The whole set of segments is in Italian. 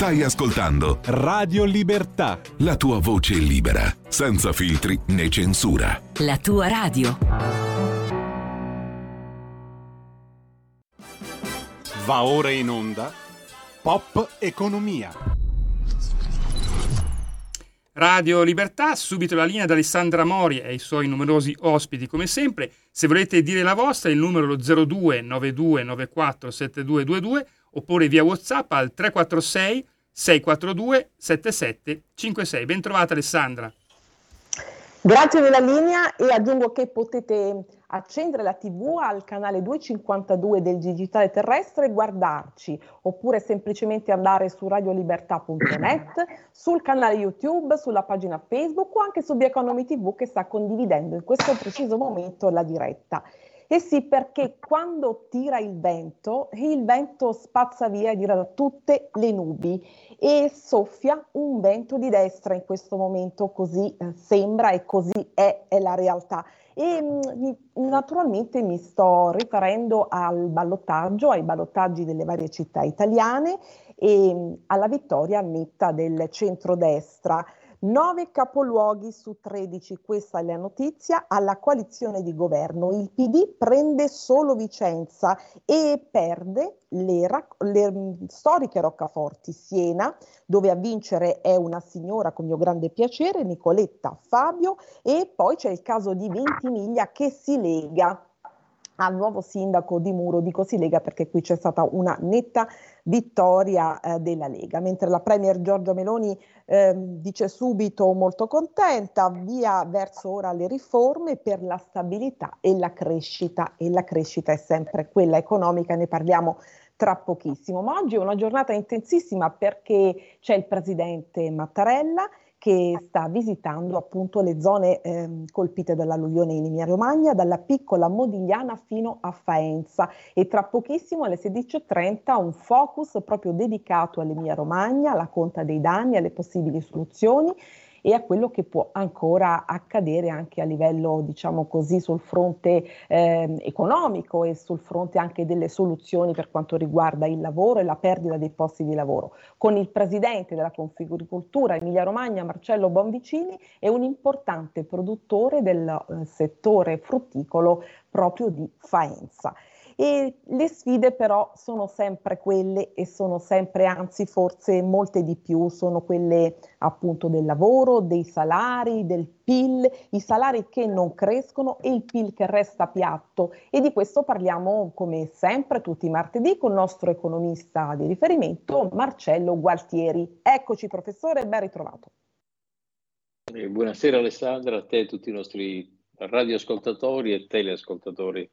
Stai ascoltando Radio Libertà. la tua voce libera, senza filtri né censura. La tua radio. Va ora in onda Pop Economia. Radio Libertà, subito la linea da Alessandra Mori e ai suoi numerosi ospiti come sempre. Se volete dire la vostra il numero è lo 02 9294 7222 oppure via WhatsApp al 346 642 7756. Bentrovata Alessandra. Grazie della linea e aggiungo che potete accendere la TV al canale 252 del Digitale Terrestre e guardarci, oppure semplicemente andare su radiolibertà.net, sul canale YouTube, sulla pagina Facebook o anche su Via Economy TV che sta condividendo in questo preciso momento la diretta. Eh sì, perché quando tira il vento, il vento spazza via da tutte le nubi e soffia un vento di destra in questo momento, così eh, sembra e così è, è la realtà. E mh, naturalmente mi sto riferendo al ballottaggio, ai ballottaggi delle varie città italiane e mh, alla vittoria netta del centrodestra. 9 capoluoghi su 13, questa è la notizia, alla coalizione di governo. Il PD prende solo Vicenza e perde le, le mh, storiche roccaforti, Siena, dove a vincere è una signora con mio grande piacere, Nicoletta Fabio, e poi c'è il caso di Ventimiglia che si lega al nuovo sindaco di Muro, dico si lega perché qui c'è stata una netta vittoria eh, della Lega, mentre la Premier Giorgia Meloni eh, dice subito molto contenta, via verso ora le riforme per la stabilità e la crescita e la crescita è sempre quella economica, ne parliamo tra pochissimo. Ma oggi è una giornata intensissima perché c'è il presidente Mattarella che sta visitando appunto le zone ehm, colpite dall'alluvione in Emilia Romagna, dalla piccola Modigliana fino a Faenza. E tra pochissimo alle 16.30 un focus proprio dedicato all'Emilia Romagna, alla conta dei danni, alle possibili soluzioni e a quello che può ancora accadere anche a livello, diciamo così, sul fronte eh, economico e sul fronte anche delle soluzioni per quanto riguarda il lavoro e la perdita dei posti di lavoro. Con il presidente della Configuricoltura Emilia Romagna, Marcello Bonvicini, è un importante produttore del eh, settore frutticolo proprio di Faenza. E le sfide però sono sempre quelle e sono sempre, anzi forse molte di più, sono quelle appunto del lavoro, dei salari, del PIL, i salari che non crescono e il PIL che resta piatto. E di questo parliamo come sempre tutti i martedì con il nostro economista di riferimento Marcello Gualtieri. Eccoci professore, ben ritrovato. Buonasera Alessandra, a te e a tutti i nostri radioascoltatori e teleascoltatori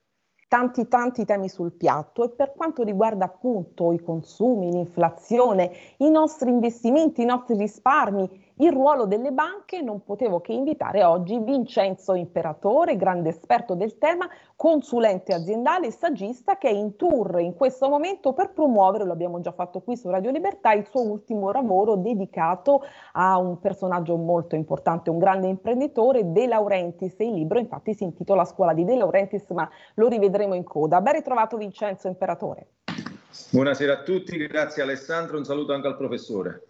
tanti tanti temi sul piatto e per quanto riguarda appunto i consumi, l'inflazione, i nostri investimenti, i nostri risparmi, il ruolo delle banche, non potevo che invitare oggi Vincenzo Imperatore, grande esperto del tema, consulente aziendale e saggista che è in tour in questo momento per promuovere, lo abbiamo già fatto qui su Radio Libertà, il suo ultimo lavoro dedicato a un personaggio molto importante, un grande imprenditore, De Laurentiis, il libro infatti si intitola Scuola di De Laurentiis, ma lo rivedremo in coda. Ben ritrovato Vincenzo Imperatore. Buonasera a tutti, grazie Alessandro, un saluto anche al professore.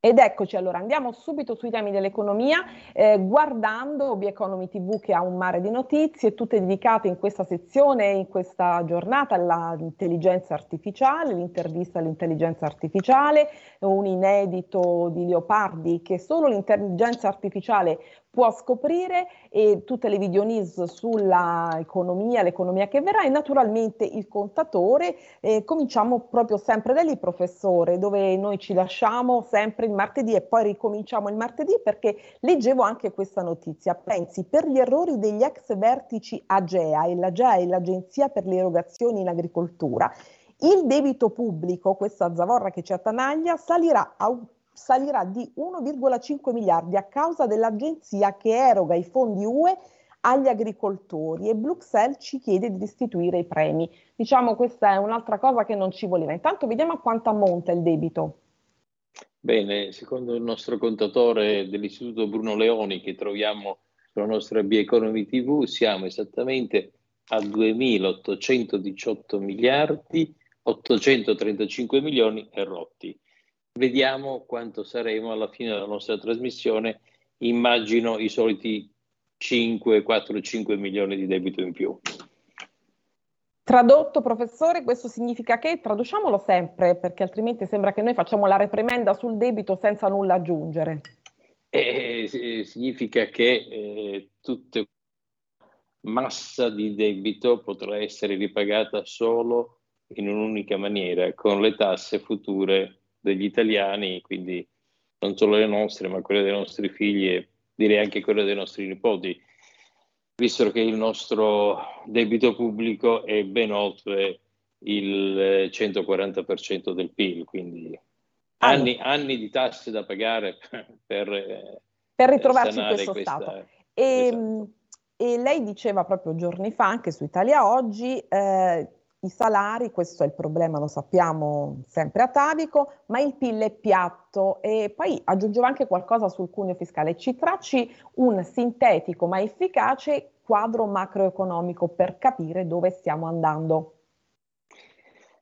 Ed eccoci allora, andiamo subito sui temi dell'economia, eh, guardando Via Economy TV che ha un mare di notizie, tutte dedicate in questa sezione, in questa giornata all'intelligenza artificiale, l'intervista all'intelligenza artificiale, un inedito di Leopardi che solo l'intelligenza artificiale può scoprire e tutte le video news sulla economia, l'economia che verrà e naturalmente il contatore. Eh, cominciamo proprio sempre da lì, professore, dove noi ci lasciamo sempre il martedì e poi ricominciamo il martedì perché leggevo anche questa notizia. Pensi, per gli errori degli ex vertici AGEA e l'AGEA è l'Agenzia per le erogazioni in agricoltura, il debito pubblico, questa zavorra che ci attanaglia, salirà a salirà di 1,5 miliardi a causa dell'agenzia che eroga i fondi UE agli agricoltori e Bruxelles ci chiede di restituire i premi. Diciamo questa è un'altra cosa che non ci voleva. Intanto vediamo a quanto ammonta il debito. Bene, secondo il nostro contatore dell'Istituto Bruno Leoni che troviamo sulla nostra B Economy TV, siamo esattamente a 2.818 miliardi 835 milioni e rotti. Vediamo quanto saremo alla fine della nostra trasmissione. Immagino i soliti 5, 4, 5 milioni di debito in più. Tradotto, professore, questo significa che, traduciamolo sempre, perché altrimenti sembra che noi facciamo la reprimenda sul debito senza nulla aggiungere. Eh, significa che eh, tutta massa di debito potrà essere ripagata solo in un'unica maniera, con le tasse future degli italiani, quindi non solo le nostre, ma quelle dei nostri figli e direi anche quelle dei nostri nipoti visto che il nostro debito pubblico è ben oltre il 140% del PIL, quindi anni, anni di tasse da pagare per, per ritrovarci in questo questa, stato. E, esatto. e, lei diceva proprio giorni fa, anche su Italia Oggi, eh, i salari, questo è il problema, lo sappiamo sempre atavico, ma il PIL è piatto e poi aggiungevo anche qualcosa sul cuneo fiscale. Ci tracci un sintetico ma efficace quadro macroeconomico per capire dove stiamo andando.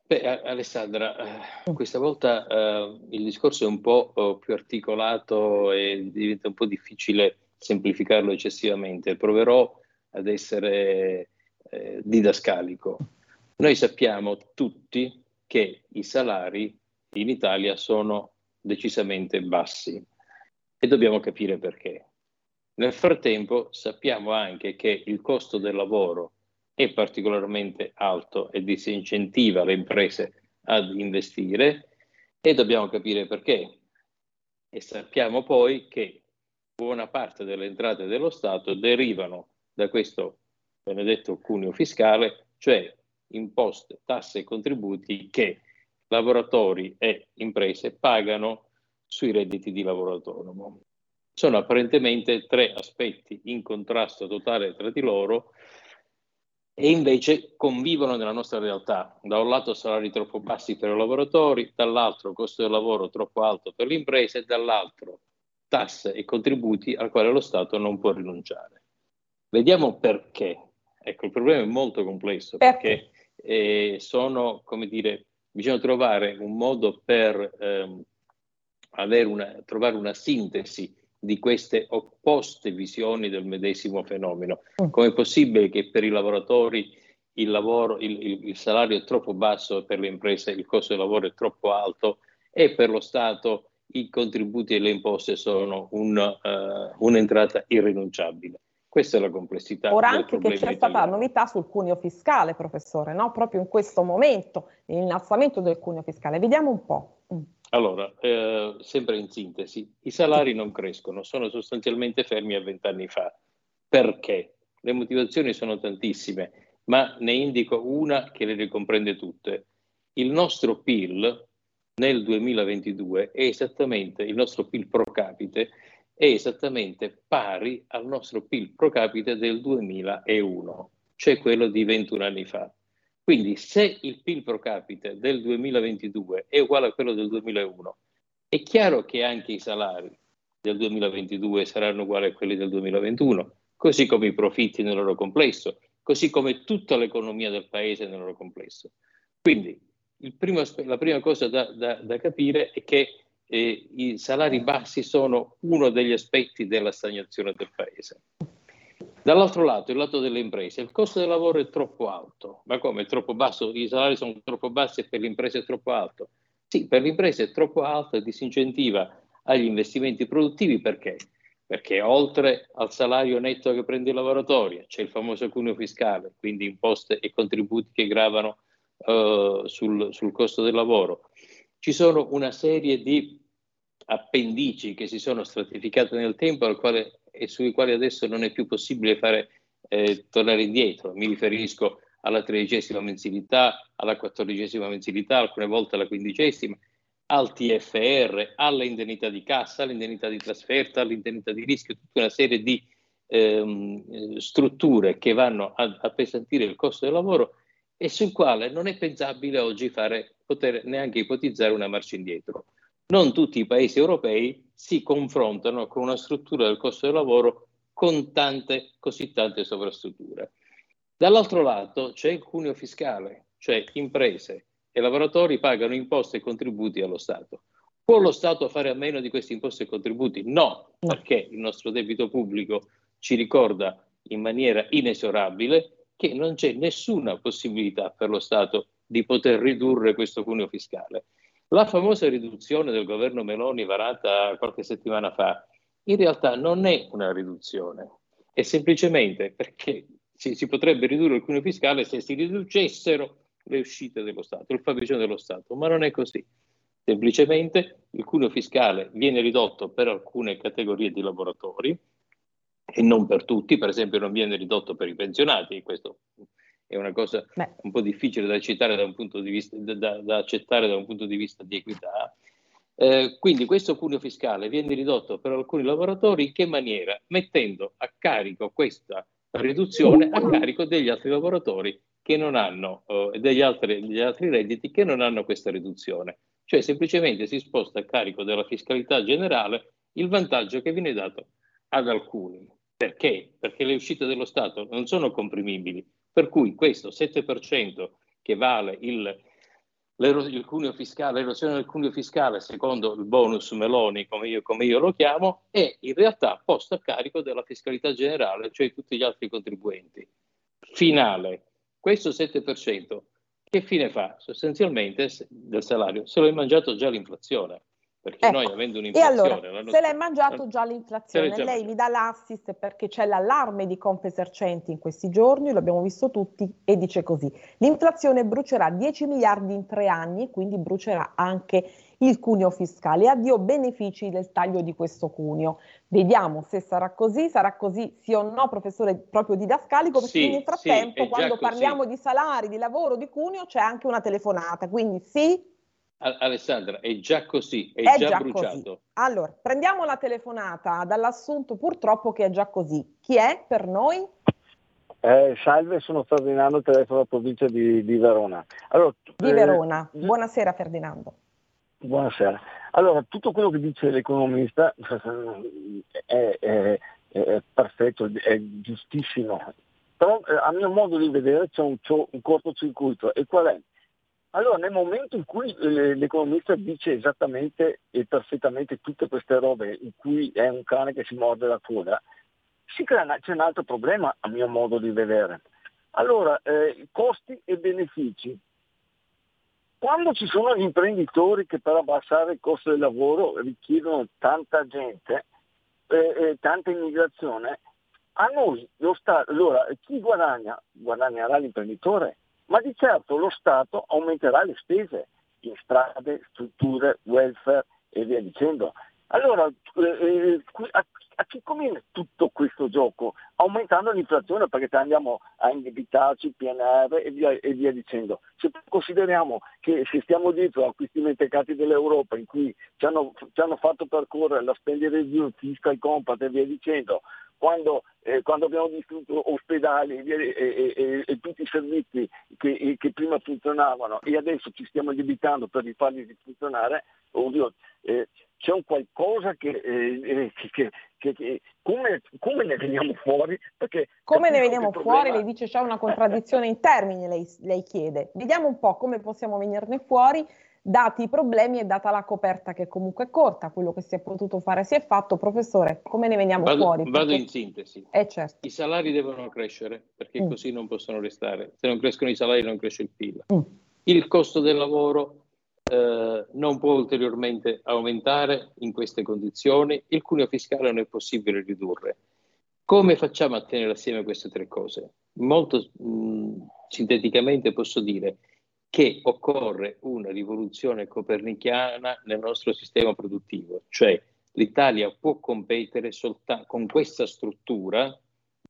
Beh, Alessandra, eh, questa volta uh, il discorso è un po' uh, più articolato e diventa un po' difficile semplificarlo eccessivamente. Proverò ad essere eh, didascalico. Noi sappiamo tutti che i salari in Italia sono decisamente bassi e dobbiamo capire perché. Nel frattempo sappiamo anche che il costo del lavoro è particolarmente alto e disincentiva le imprese ad investire e dobbiamo capire perché. E sappiamo poi che buona parte delle entrate dello Stato derivano da questo benedetto cuneo fiscale, cioè imposte, tasse e contributi che lavoratori e imprese pagano sui redditi di lavoro autonomo. Sono apparentemente tre aspetti in contrasto totale tra di loro e invece convivono nella nostra realtà. Da un lato salari troppo bassi per i lavoratori, dall'altro costo del lavoro troppo alto per le imprese, dall'altro tasse e contributi al quale lo Stato non può rinunciare. Vediamo perché. Ecco, il problema è molto complesso perché e sono, come dire, bisogna trovare un modo per ehm, una, trovare una sintesi di queste opposte visioni del medesimo fenomeno. Mm. Come è possibile che per i lavoratori il, lavoro, il, il, il salario è troppo basso e per le imprese il costo del lavoro è troppo alto e per lo Stato i contributi e le imposte sono un, uh, un'entrata irrinunciabile. Questa è la complessità. Ora anche che c'è stata la novità sul cuneo fiscale, professore, no? proprio in questo momento, l'innalzamento del cuneo fiscale. Vediamo un po'. Mm. Allora, eh, sempre in sintesi, i salari non crescono, sono sostanzialmente fermi a vent'anni fa. Perché? Le motivazioni sono tantissime, ma ne indico una che le ricomprende tutte. Il nostro PIL nel 2022 è esattamente, il nostro PIL pro capite è esattamente pari al nostro PIL pro capite del 2001, cioè quello di 21 anni fa. Quindi se il PIL pro capite del 2022 è uguale a quello del 2001, è chiaro che anche i salari del 2022 saranno uguali a quelli del 2021, così come i profitti nel loro complesso, così come tutta l'economia del paese nel loro complesso. Quindi primo, la prima cosa da, da, da capire è che eh, i salari bassi sono uno degli aspetti della stagnazione del paese. Dall'altro lato, il lato delle imprese, il costo del lavoro è troppo alto. Ma come è troppo basso? I salari sono troppo bassi e per le imprese è troppo alto? Sì, per le imprese è troppo alto e disincentiva agli investimenti produttivi perché? Perché oltre al salario netto che prende il lavoratore c'è il famoso cuneo fiscale, quindi imposte e contributi che gravano uh, sul, sul costo del lavoro ci sono una serie di appendici che si sono stratificate nel tempo quale, e sui quali adesso non è più possibile fare, eh, tornare indietro. Mi riferisco alla tredicesima mensilità, alla quattordicesima mensilità, alcune volte alla quindicesima, al TFR, alle indennità di cassa, all'indennità di trasferta, all'indennità di rischio, tutta una serie di ehm, strutture che vanno a appesantire il costo del lavoro e sul quale non è pensabile oggi fare poter neanche ipotizzare una marcia indietro. Non tutti i paesi europei si confrontano con una struttura del costo del lavoro con tante, così tante sovrastrutture. Dall'altro lato c'è il cuneo fiscale, cioè imprese e lavoratori pagano imposte e contributi allo Stato. Può lo Stato fare a meno di questi imposte e contributi? No, perché il nostro debito pubblico ci ricorda in maniera inesorabile che non c'è nessuna possibilità per lo Stato di poter ridurre questo cuneo fiscale. La famosa riduzione del governo Meloni varata qualche settimana fa in realtà non è una riduzione, è semplicemente perché si, si potrebbe ridurre il cuneo fiscale se si riducessero le uscite dello Stato, il fabbisogno dello Stato, ma non è così. Semplicemente il cuneo fiscale viene ridotto per alcune categorie di lavoratori e non per tutti, per esempio non viene ridotto per i pensionati, questo è una cosa Beh. un po' difficile da, accettare da, un punto di vista, da, da accettare da un punto di vista di equità. Eh, quindi questo cuneo fiscale viene ridotto per alcuni lavoratori in che maniera? Mettendo a carico questa riduzione a carico degli altri lavoratori che non hanno, eh, degli, altri, degli altri redditi che non hanno questa riduzione cioè semplicemente si sposta a carico della fiscalità generale il vantaggio che viene dato ad alcuni. Perché? Perché le uscite dello Stato non sono comprimibili, per cui questo 7% che vale il, il cuneo fiscale, l'erosione del cuneo fiscale secondo il bonus Meloni, come io, come io lo chiamo, è in realtà posto a carico della fiscalità generale, cioè tutti gli altri contribuenti. Finale, questo 7% che fine fa? Sostanzialmente del salario se lo è mangiato già l'inflazione. Perché ecco. noi avendo un'inflazione... E allora, nostra... se l'è mangiato già l'inflazione, già lei mi dà l'assist perché c'è l'allarme di Confesercenti in questi giorni, lo abbiamo visto tutti, e dice così, l'inflazione brucerà 10 miliardi in tre anni, quindi brucerà anche il cuneo fiscale. Addio benefici del taglio di questo cuneo. Vediamo se sarà così, sarà così sì o no, professore proprio didascalico, perché sì, nel frattempo sì, quando parliamo di salari, di lavoro, di cuneo c'è anche una telefonata, quindi sì. Alessandra, è già così, è, è già, già, bruciato. Così. Allora, prendiamo la telefonata dall'assunto purtroppo che è già così. Chi è per noi? Eh, salve, sono Ferdinando, telefono della provincia di, di Verona. Allora, di eh, Verona, buonasera Ferdinando. Buonasera. Allora, tutto quello che dice l'economista è, è, è perfetto, è giustissimo, però eh, a mio modo di vedere c'è un, un cortocircuito. E qual è? Allora, nel momento in cui eh, l'economista dice esattamente e perfettamente tutte queste robe, in cui è un cane che si morde la coda, crea, c'è un altro problema a mio modo di vedere. Allora, eh, costi e benefici. Quando ci sono gli imprenditori che per abbassare il costo del lavoro richiedono tanta gente, eh, eh, tanta immigrazione, a noi lo Stato, allora chi guadagna? Guadagnerà l'imprenditore, ma di certo lo Stato aumenterà le spese in strade, strutture, welfare e via dicendo. Allora, eh, eh a, a chi conviene tutto questo gioco? Aumentando l'inflazione perché andiamo a indebitarci, PNR e via, e via dicendo. Se consideriamo che se stiamo dietro a questi mentecati dell'Europa in cui ci hanno, ci hanno fatto percorrere la spendere review, fiscal compact e via dicendo, quando, eh, quando, abbiamo distrutto ospedali e, e, e, e tutti i servizi che, che, prima funzionavano e adesso ci stiamo indebitando per rifarli funzionare, ovvio, eh, c'è un qualcosa che, eh, che, che come, come, ne veniamo fuori? Perché come ne veniamo fuori? Lei dice c'è una contraddizione in termini, lei, lei chiede. Vediamo un po' come possiamo venirne fuori dati i problemi e data la coperta che comunque è corta, quello che si è potuto fare si è fatto. Professore, come ne veniamo vado, fuori? Vado in sintesi. Eh, certo. I salari devono crescere perché mm. così non possono restare. Se non crescono i salari non cresce il PIL. Mm. Il costo del lavoro eh, non può ulteriormente aumentare in queste condizioni. Il cuneo fiscale non è possibile ridurre. Come facciamo a tenere assieme queste tre cose? Molto mh, mm, sinteticamente posso dire che occorre una rivoluzione copernicana nel nostro sistema produttivo, cioè l'Italia può competere soltanto con questa struttura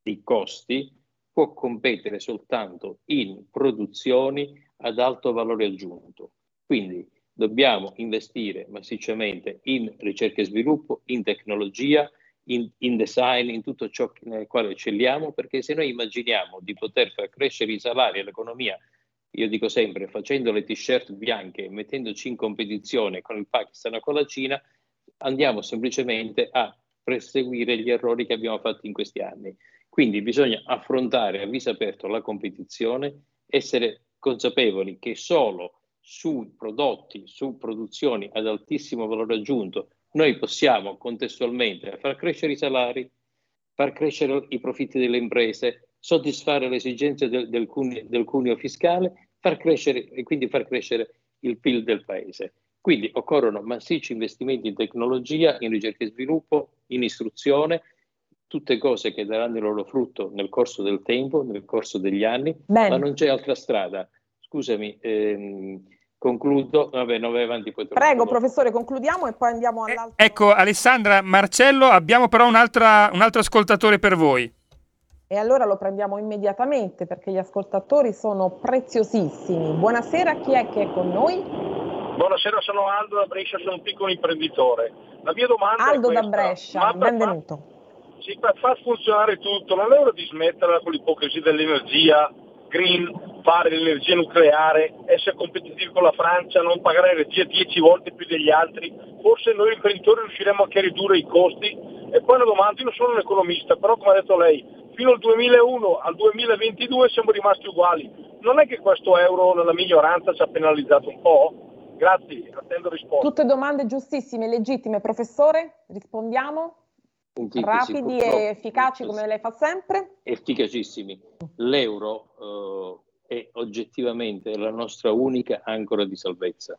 di costi, può competere soltanto in produzioni ad alto valore aggiunto. Quindi dobbiamo investire massicciamente in ricerca e sviluppo, in tecnologia, in, in, design, in tutto ciò nel quale eccelliamo, perché se noi immaginiamo di poter far crescere i salari e l'economia io dico sempre, facendo le t-shirt bianche mettendoci in competizione con il Pakistan o con la Cina, andiamo semplicemente a perseguire gli errori che abbiamo fatto in questi anni. Quindi bisogna affrontare a viso aperto la competizione, essere consapevoli che solo su prodotti, su produzioni ad altissimo valore aggiunto, noi possiamo contestualmente far crescere i salari, far crescere i profitti delle imprese, soddisfare le esigenze del, del, cuneo, del cuneo fiscale, far crescere e quindi far crescere il PIL del paese. Quindi occorrono massicci investimenti in tecnologia, in ricerca e sviluppo, in istruzione, tutte cose che daranno il loro frutto nel corso del tempo, nel corso degli anni, Bene. ma non c'è altra strada. Scusami, ehm, concludo. Vabbè, non vai avanti poi. Prego, professore, concludiamo e poi andiamo eh, all'altro. Eh, ecco, Alessandra, Marcello, abbiamo però un, un altro ascoltatore per voi. E allora lo prendiamo immediatamente perché gli ascoltatori sono preziosissimi. Buonasera, chi è che è con noi? Buonasera, sono Aldo da Brescia, sono un piccolo imprenditore. La mia domanda Aldo è questa, da Brescia, benvenuto. Far, sì, per far funzionare tutto, non è ora di smetterla con l'ipocrisia dell'energia, green, fare l'energia nucleare, essere competitivi con la Francia, non pagare energia 10 volte più degli altri, forse noi imprenditori riusciremo anche a ridurre i costi. E poi una domanda, io non sono un economista, però come ha detto lei, fino al 2001 al 2022 siamo rimasti uguali. Non è che questo euro nella miglioranza ci ha penalizzato un po'? Grazie, attendo risposta. Tutte domande giustissime, legittime. Professore, rispondiamo? Rapidi e efficaci come lei fa sempre? Efficacissimi. L'euro eh, è oggettivamente la nostra unica ancora di salvezza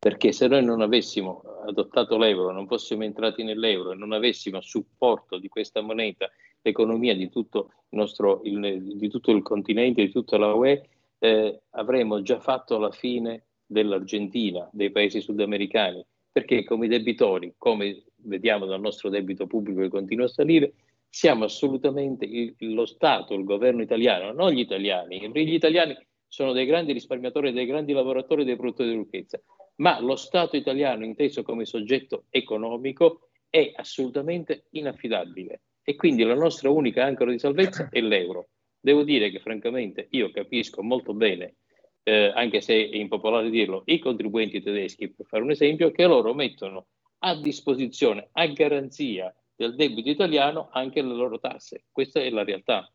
perché se noi non avessimo adottato l'euro, non fossimo entrati nell'euro e non avessimo a supporto di questa moneta l'economia di tutto il, nostro, il, di tutto il continente, di tutta la UE, eh, avremmo già fatto la fine dell'Argentina, dei paesi sudamericani, perché come debitori, come vediamo dal nostro debito pubblico che continua a salire, siamo assolutamente il, lo Stato, il governo italiano, non gli italiani, gli italiani sono dei grandi risparmiatori, dei grandi lavoratori, dei produttori di ricchezza, ma lo Stato italiano inteso come soggetto economico è assolutamente inaffidabile. E quindi la nostra unica ancora di salvezza è l'euro. Devo dire che francamente io capisco molto bene, eh, anche se è impopolare dirlo, i contribuenti tedeschi, per fare un esempio, che loro mettono a disposizione, a garanzia del debito italiano anche le loro tasse. Questa è la realtà.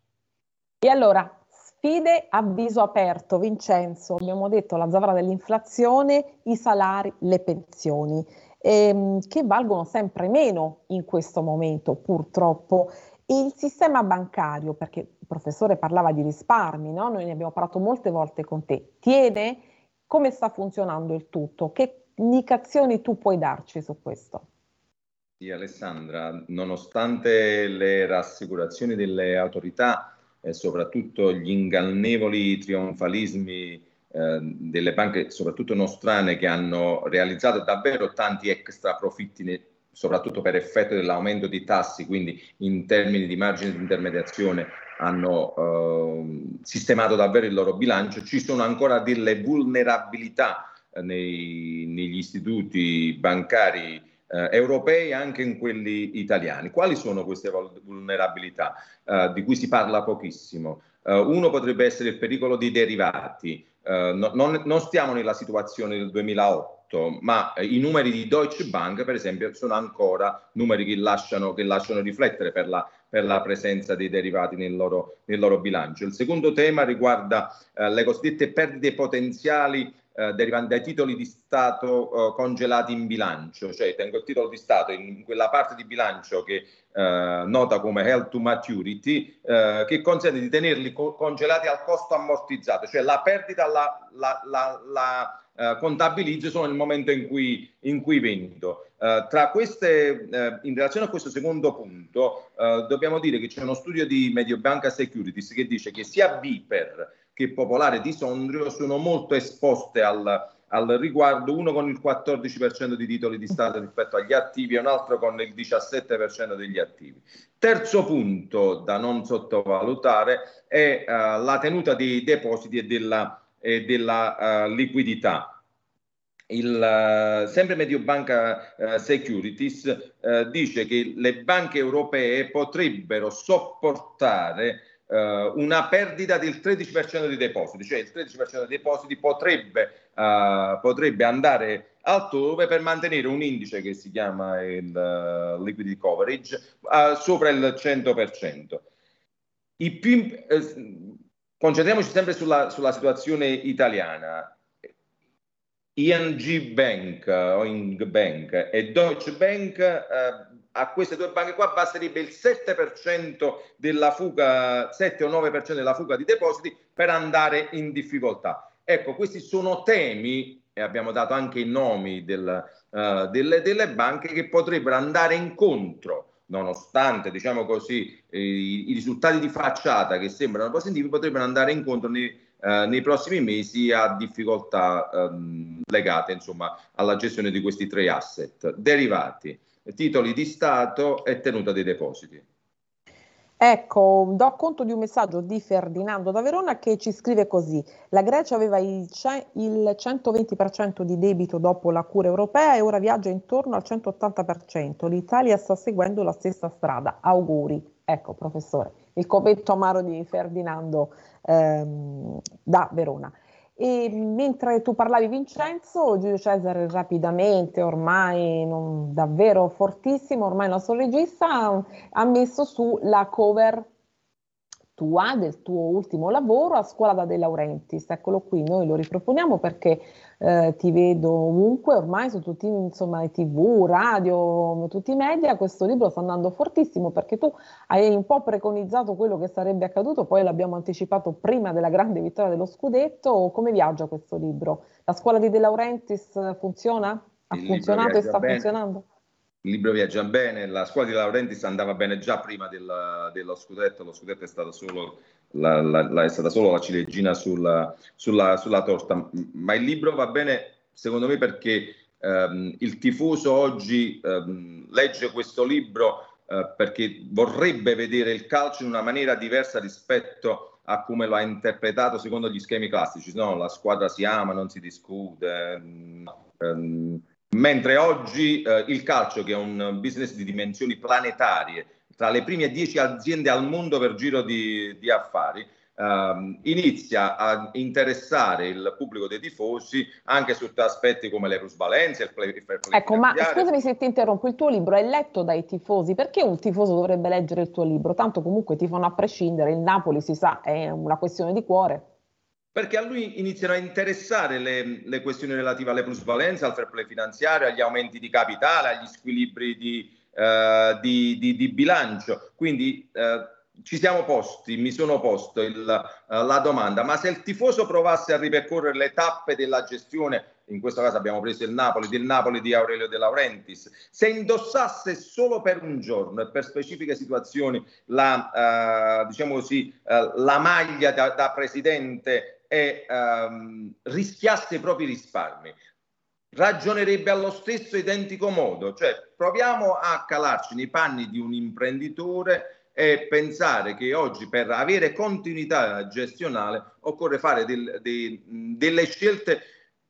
E allora, sfide a viso aperto, Vincenzo, abbiamo detto la zavra dell'inflazione, i salari, le pensioni ehm, che valgono sempre meno in questo momento purtroppo. Il sistema bancario, perché il professore parlava di risparmi, no? noi ne abbiamo parlato molte volte con te, tiene? Come sta funzionando il tutto? Che indicazioni tu puoi darci su questo? Sì, Alessandra, nonostante le rassicurazioni delle autorità e soprattutto gli ingannevoli trionfalismi eh, delle banche, soprattutto nostrane, che hanno realizzato davvero tanti extra profitti, soprattutto per effetto dell'aumento di tassi, quindi in termini di margine di intermediazione hanno eh, sistemato davvero il loro bilancio, ci sono ancora delle vulnerabilità eh, nei, negli istituti bancari eh, europei anche in quelli italiani. Quali sono queste vulnerabilità eh, di cui si parla pochissimo? Uh, uno potrebbe essere il pericolo di derivati. No, non, non, stiamo nella situazione del 2008, ma uh, i numeri di Deutsche Bank, per esempio, sono ancora numeri che lasciano, che lasciano riflettere per la, per la, presenza dei derivati nel loro, nel loro, bilancio. Il secondo tema riguarda eh, le cosiddette perdite potenziali eh, derivanti dai titoli di Stato eh, congelati in bilancio, cioè tengo il titolo di Stato in quella parte di bilancio che eh, nota come Health to Maturity, eh, che consente di tenerli co- congelati al costo ammortizzato, cioè la perdita la, la, la, la eh, contabilizzo solo nel momento in cui, in cui vendo. Uh, tra queste, uh, in relazione a questo secondo punto, uh, dobbiamo dire che c'è uno studio di Mediobanca Securities che dice che sia Viper che Popolare di Sondrio sono molto esposte al, al riguardo, uno con il 14% di titoli di Stato rispetto agli attivi e un altro con il 17% degli attivi. Terzo punto da non sottovalutare è uh, la tenuta dei depositi e della, e della uh, liquidità. Il, uh, sempre Mediobanca uh, Securities dice che le banche europee potrebbero sopportare uh, una perdita del 13% dei depositi, cioè il 13% dei depositi potrebbe, uh, potrebbe andare altrove per mantenere un indice che si chiama il uh, liquidity coverage sopra il 100%. I più, concentriamoci sempre sulla, sulla situazione italiana ING Bank o Ing Bank e Deutsche Bank, eh, a queste due banche qua basterebbe il 7% della fuga, 7 o 9% della fuga di depositi per andare in difficoltà. Ecco, questi sono temi, e abbiamo dato anche i nomi del, uh, delle, delle banche, che potrebbero andare incontro nonostante diciamo così, i, i, risultati di facciata che sembrano positivi, potrebbero andare incontro nei, eh, nei prossimi mesi a difficoltà ehm, legate insomma, alla gestione di questi tre asset, derivati, titoli di Stato e tenuta dei depositi. Ecco, do conto di un messaggio di Ferdinando da Verona che ci scrive così: La Grecia aveva il, il 120% di debito dopo la cura europea e ora viaggia intorno al 180%. L'Italia sta seguendo la stessa strada. Auguri. Ecco, professore, il commento amaro di Ferdinando ehm, da Verona. E mentre tu parlavi Vincenzo, Giulio Cesare rapidamente, ormai non, davvero fortissimo, ormai il nostro regista ha messo su la cover tua, del tuo ultimo lavoro a scuola da De Laurentiis. Eccolo qui, noi lo riproponiamo perché eh, ti vedo ovunque, ormai su tutti insomma, i tv, radio, tutti i media, questo libro sta andando fortissimo perché tu hai un po' preconizzato quello che sarebbe accaduto, poi l'abbiamo anticipato prima della grande vittoria dello scudetto. Come viaggia questo libro? La scuola di De Laurentiis funziona? Ha Il funzionato e sta bene. funzionando? Il libro viaggia bene, la squadra di Laurentiis andava bene già prima del, dello scudetto, lo scudetto è, stato solo la, la, la, è stata solo la ciliegina sulla, sulla, sulla, torta, ma il libro va bene secondo me perché ehm, il tifoso oggi ehm, legge questo libro eh, perché vorrebbe vedere il calcio in una maniera diversa rispetto a come lo ha interpretato secondo gli schemi classici, no? la squadra si ama, non si discute. Ehm, Mentre oggi eh, il calcio, che è un business di dimensioni planetarie, tra le prime dieci aziende al mondo per giro di, di affari, Uh, inizia a interessare il pubblico dei tifosi anche su aspetti come le plusvalenze, il play, il play Ecco, ma scusami se ti interrompo, il tuo libro è letto dai tifosi, perché un tifoso dovrebbe leggere il tuo libro? Tanto comunque tifano a prescindere, il Napoli si sa, è una questione di cuore perché a lui iniziano a interessare le, le, questioni relative alle plusvalenze, al fair play finanziario, agli aumenti di capitale, agli squilibri di, uh, di, di, di bilancio. Quindi uh, ci siamo posti, mi sono posto il, uh, la domanda, ma se il tifoso provasse a ripercorrere le tappe della gestione, in questo caso abbiamo preso il Napoli, del Napoli di Aurelio De Laurentiis, se indossasse solo per un giorno e per specifiche situazioni la, diciamo così, la maglia da, da presidente e um, rischiasse i propri risparmi, ragionerebbe allo stesso identico modo, cioè proviamo a calarci nei panni di un imprenditore e pensare che oggi per avere continuità gestionale occorre fare del, de, delle scelte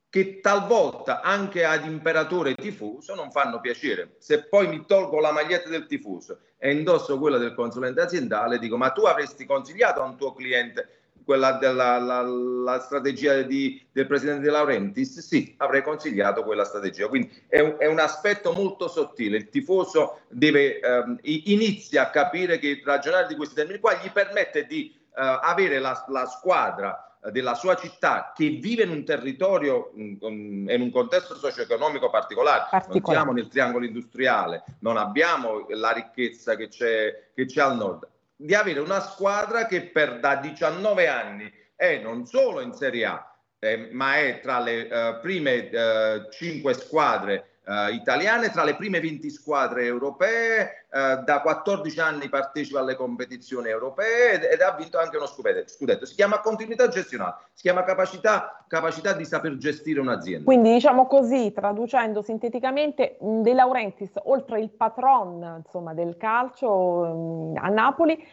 che talvolta anche ad imperatore tifoso non fanno piacere. Se poi mi tolgo la maglietta del tifoso e indosso quella del consulente aziendale, dico ma tu avresti consigliato a un tuo cliente quella della la, la strategia di, del presidente De Laurentiis, sì, avrei consigliato quella strategia. Quindi è un, è un aspetto molto sottile. Il tifoso deve, ehm, inizia a capire che ragionare di questi termini qua gli permette di eh, avere la, la squadra della sua città che vive in un territorio in un contesto socio-economico particolare. particolare. Non siamo nel triangolo industriale, non abbiamo la ricchezza che c'è, che c'è al nord di avere una squadra che per da 19 anni è non solo in Serie A, eh, ma è tra le eh, prime eh, 5 squadre eh, italiane, tra le prime 20 squadre europee, eh, da 14 anni partecipa alle competizioni europee ed, ed, ha vinto anche uno scudetto. Si chiama continuità gestionale, si chiama capacità, capacità di saper gestire un'azienda. Quindi diciamo così, traducendo sinteticamente, De Laurentiis, oltre il patron insomma, del calcio a Napoli,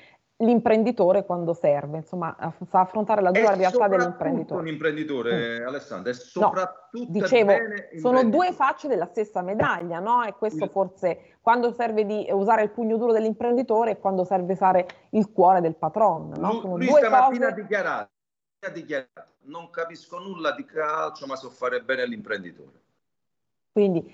l'imprenditore quando serve, insomma, sa affrontare la dura realtà dell'imprenditore. un imprenditore, mm. Alessandro, è soprattutto no, dicevo, sono due facce della stessa medaglia, no? E questo il... forse quando serve di usare il pugno duro dell'imprenditore e quando serve usare il cuore del patron, no? Sono lui, lui stamattina cose... ha dichiarato, ha dichiarato, non capisco nulla di calcio, ma so fare bene l'imprenditore. Quindi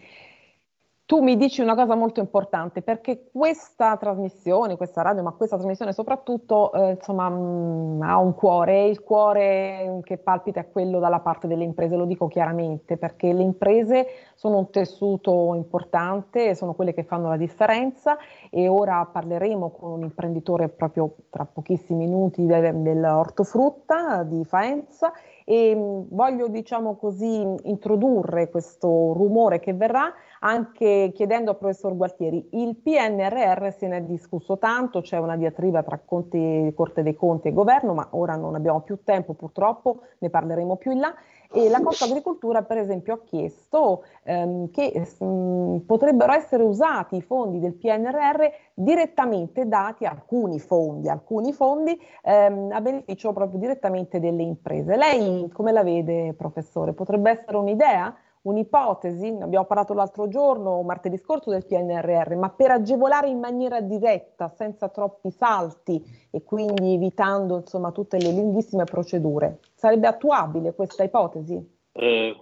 tu mi dici una cosa molto importante perché questa trasmissione, questa radio, ma questa trasmissione soprattutto, eh, insomma, mh, mm, ha un cuore il cuore che palpita è quello dalla parte delle imprese, lo dico chiaramente, perché le imprese sono un tessuto importante, sono quelle che fanno la differenza e ora parleremo con un imprenditore proprio tra pochissimi minuti del, dell'ortofrutta di Faenza e mm, voglio, diciamo così, introdurre questo rumore che verrà anche chiedendo al professor Gualtieri, il PNRR se ne è discusso tanto, c'è una diatriba tra Conte, Corte dei Conti e Governo, ma ora non abbiamo più tempo purtroppo, ne parleremo più in là. E la Costa Agricoltura, per esempio, ha chiesto ehm, che mh, mm, potrebbero essere usati i fondi del PNRR direttamente dati alcuni fondi, alcuni fondi ehm, a beneficio proprio direttamente delle imprese. Lei come la vede, professore? Potrebbe essere un'idea? Un'ipotesi, ne abbiamo parlato l'altro giorno, martedì scorso, del PNRR, ma per agevolare in maniera diretta, senza troppi salti e quindi evitando insomma, tutte le lunghissime procedure. Sarebbe attuabile questa ipotesi? Eh,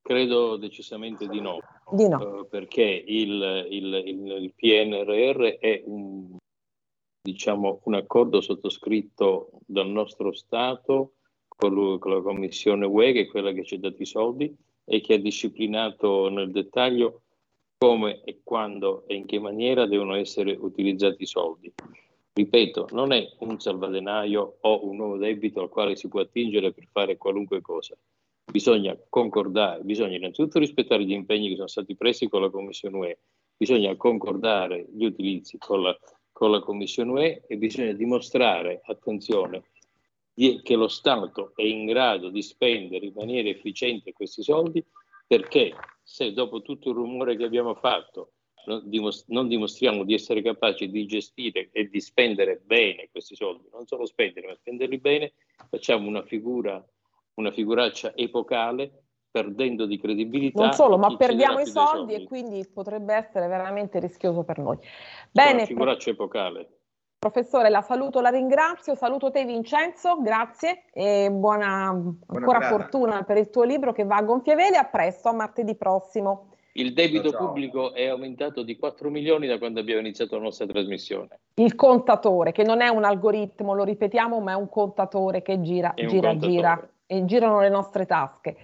credo decisamente di no. Di no. Eh, perché il, il, il, il, PNRR è un, diciamo, un accordo sottoscritto dal nostro Stato con, con la Commissione UE, che è quella che ci ha dato i soldi, e che ha disciplinato nel dettaglio come e quando e in che maniera devono essere utilizzati i soldi. Ripeto, non è un salvadenaio o un nuovo debito al quale si può attingere per fare qualunque cosa. Bisogna concordare, bisogna innanzitutto rispettare gli impegni che sono stati presi con la Commissione UE, bisogna concordare gli utilizzi con la, con la Commissione UE e bisogna dimostrare, attenzione, che lo Stato è in grado di spendere in maniera efficiente questi soldi perché se dopo tutto il rumore che abbiamo fatto non dimostriamo di essere capaci di gestire e di spendere bene questi soldi, non solo spendere, ma spenderli bene, facciamo una figura, una figuraccia epocale perdendo di credibilità. Non solo, ma perdiamo i soldi, soldi, e quindi potrebbe essere veramente rischioso per noi. Bene, una figuraccia epocale. Professore, la saluto, la ringrazio, saluto te Vincenzo, grazie e buona, buona ancora grada. fortuna per il tuo libro che va a gonfie vele, a presto, a martedì prossimo. Il debito ciao, pubblico è aumentato di 4 milioni da quando abbiamo iniziato la nostra trasmissione. Il contatore, che non è un algoritmo, lo ripetiamo, ma è un contatore che gira, gira, contatore. gira e girano le nostre tasche.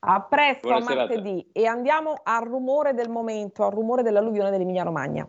A presto, Buona a martedì serata. e andiamo al rumore del momento, al rumore dell'alluvione dell'Emilia Romagna.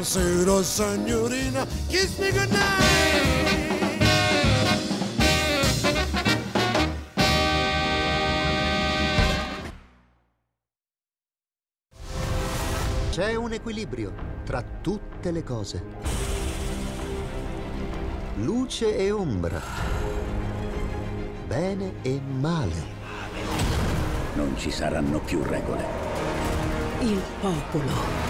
Buonasera signorina, kiss me goodnight. C'è un equilibrio tra tutte le cose. Luce e ombra. Bene e male. Non ci saranno più regole. Il popolo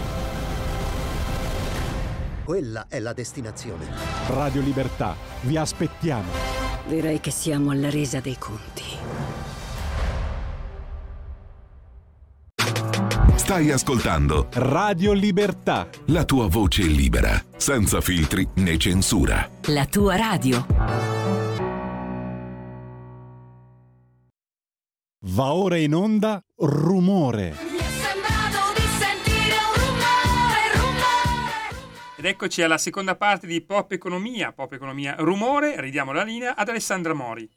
quella è la destinazione. Radio Libertà, vi aspettiamo. Direi che siamo alla resa dei conti. Stai ascoltando Radio Libertà. La tua voce libera, senza filtri né censura. La tua radio. Va ora in onda rumore Ed eccoci alla seconda parte di Pop Economia, Pop Economia Rumore, ridiamo la linea ad Alessandra Mori.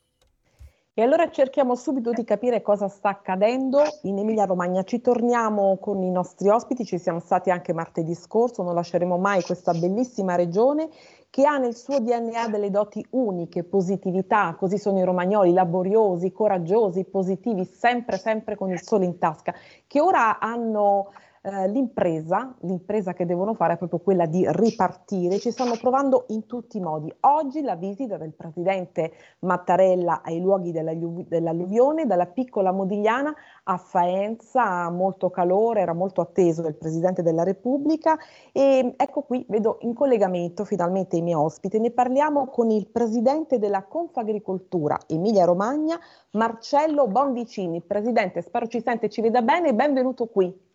E allora cerchiamo subito di capire cosa sta accadendo in Emilia Romagna. Ci torniamo con i nostri ospiti, ci siamo stati anche martedì scorso, non lasceremo mai questa bellissima regione che ha nel suo DNA delle doti uniche, positività, così sono i romagnoli, laboriosi, coraggiosi, positivi, sempre, sempre con il sole in tasca, che ora hanno eh, l'impresa, l'impresa che devono fare è proprio quella di ripartire, ci stanno provando in tutti i modi. Oggi la visita del presidente Mattarella ai luoghi dell'alluvione, dalla piccola Modigliana a Faenza, molto calore, era molto atteso del Presidente della Repubblica e ecco qui vedo in collegamento finalmente i miei ospiti, ne parliamo con il Presidente della Confagricoltura Emilia Romagna, Marcello Bonvicini. Presidente, spero ci sente e ci veda bene, benvenuto qui.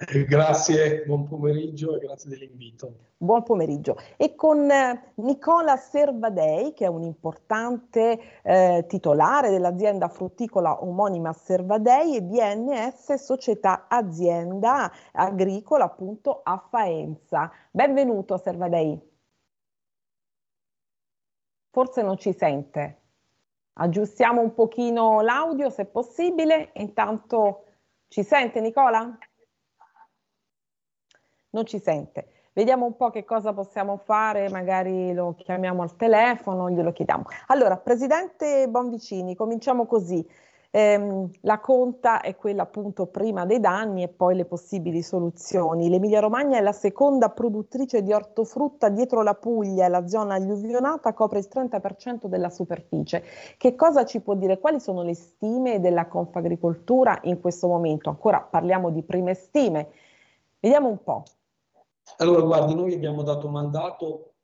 Grazie, buon pomeriggio e grazie dell'invito. Buon pomeriggio. E con eh, Nicola Servadei, che è un importante eh, titolare dell'azienda frutticola omonima Servadei e DNS Società Azienda Agricola appunto a Faenza. Benvenuto Servadei. Forse non ci sente. Aggiustiamo un pochino l'audio se possibile. Intanto ci sente Nicola? Non ci sente. Vediamo un po' che cosa possiamo fare, magari lo chiamiamo al telefono, glielo chiediamo. Allora, Presidente Bonvicini, cominciamo così. Eh, la conta è quella appunto prima dei danni e poi le possibili soluzioni. L'Emilia Romagna è la seconda produttrice di ortofrutta dietro la Puglia e la zona alluvionata copre il 30% della superficie. Che cosa ci può dire? Quali sono le stime della Confagricoltura in questo momento? Ancora parliamo di prime stime. Vediamo un po'. Allora, guardi, noi abbiamo dato mandato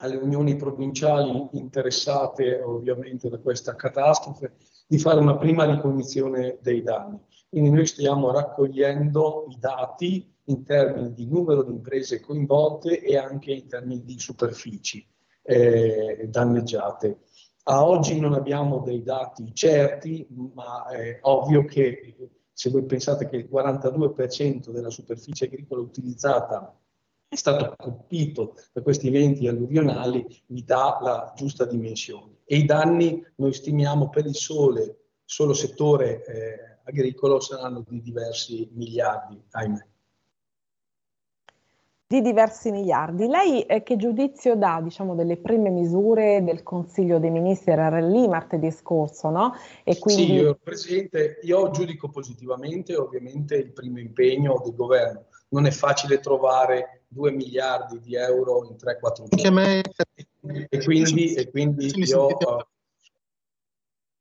alle unioni provinciali interessate ovviamente da questa catastrofe di fare una prima ricognizione dei danni. Quindi noi stiamo raccogliendo i dati in termini di numero di imprese coinvolte e anche in termini di superfici eh, danneggiate. A oggi non abbiamo dei dati certi, ma è ovvio che se voi pensate che il 42% della superficie agricola utilizzata è stato colpito da questi eventi alluvionali vi dà la giusta dimensione. E i danni noi stimiamo per il sole, solo settore eh, agricolo saranno di diversi miliardi, ahimè. Di diversi miliardi. Lei eh, che giudizio dà, diciamo, delle prime misure del Consiglio dei Ministri? Era lì martedì scorso, no? E quindi... Sì, io, Presidente, io giudico positivamente ovviamente il primo impegno del governo. Non è facile trovare 2 miliardi di euro in 3-4 giorni. E quindi, e quindi io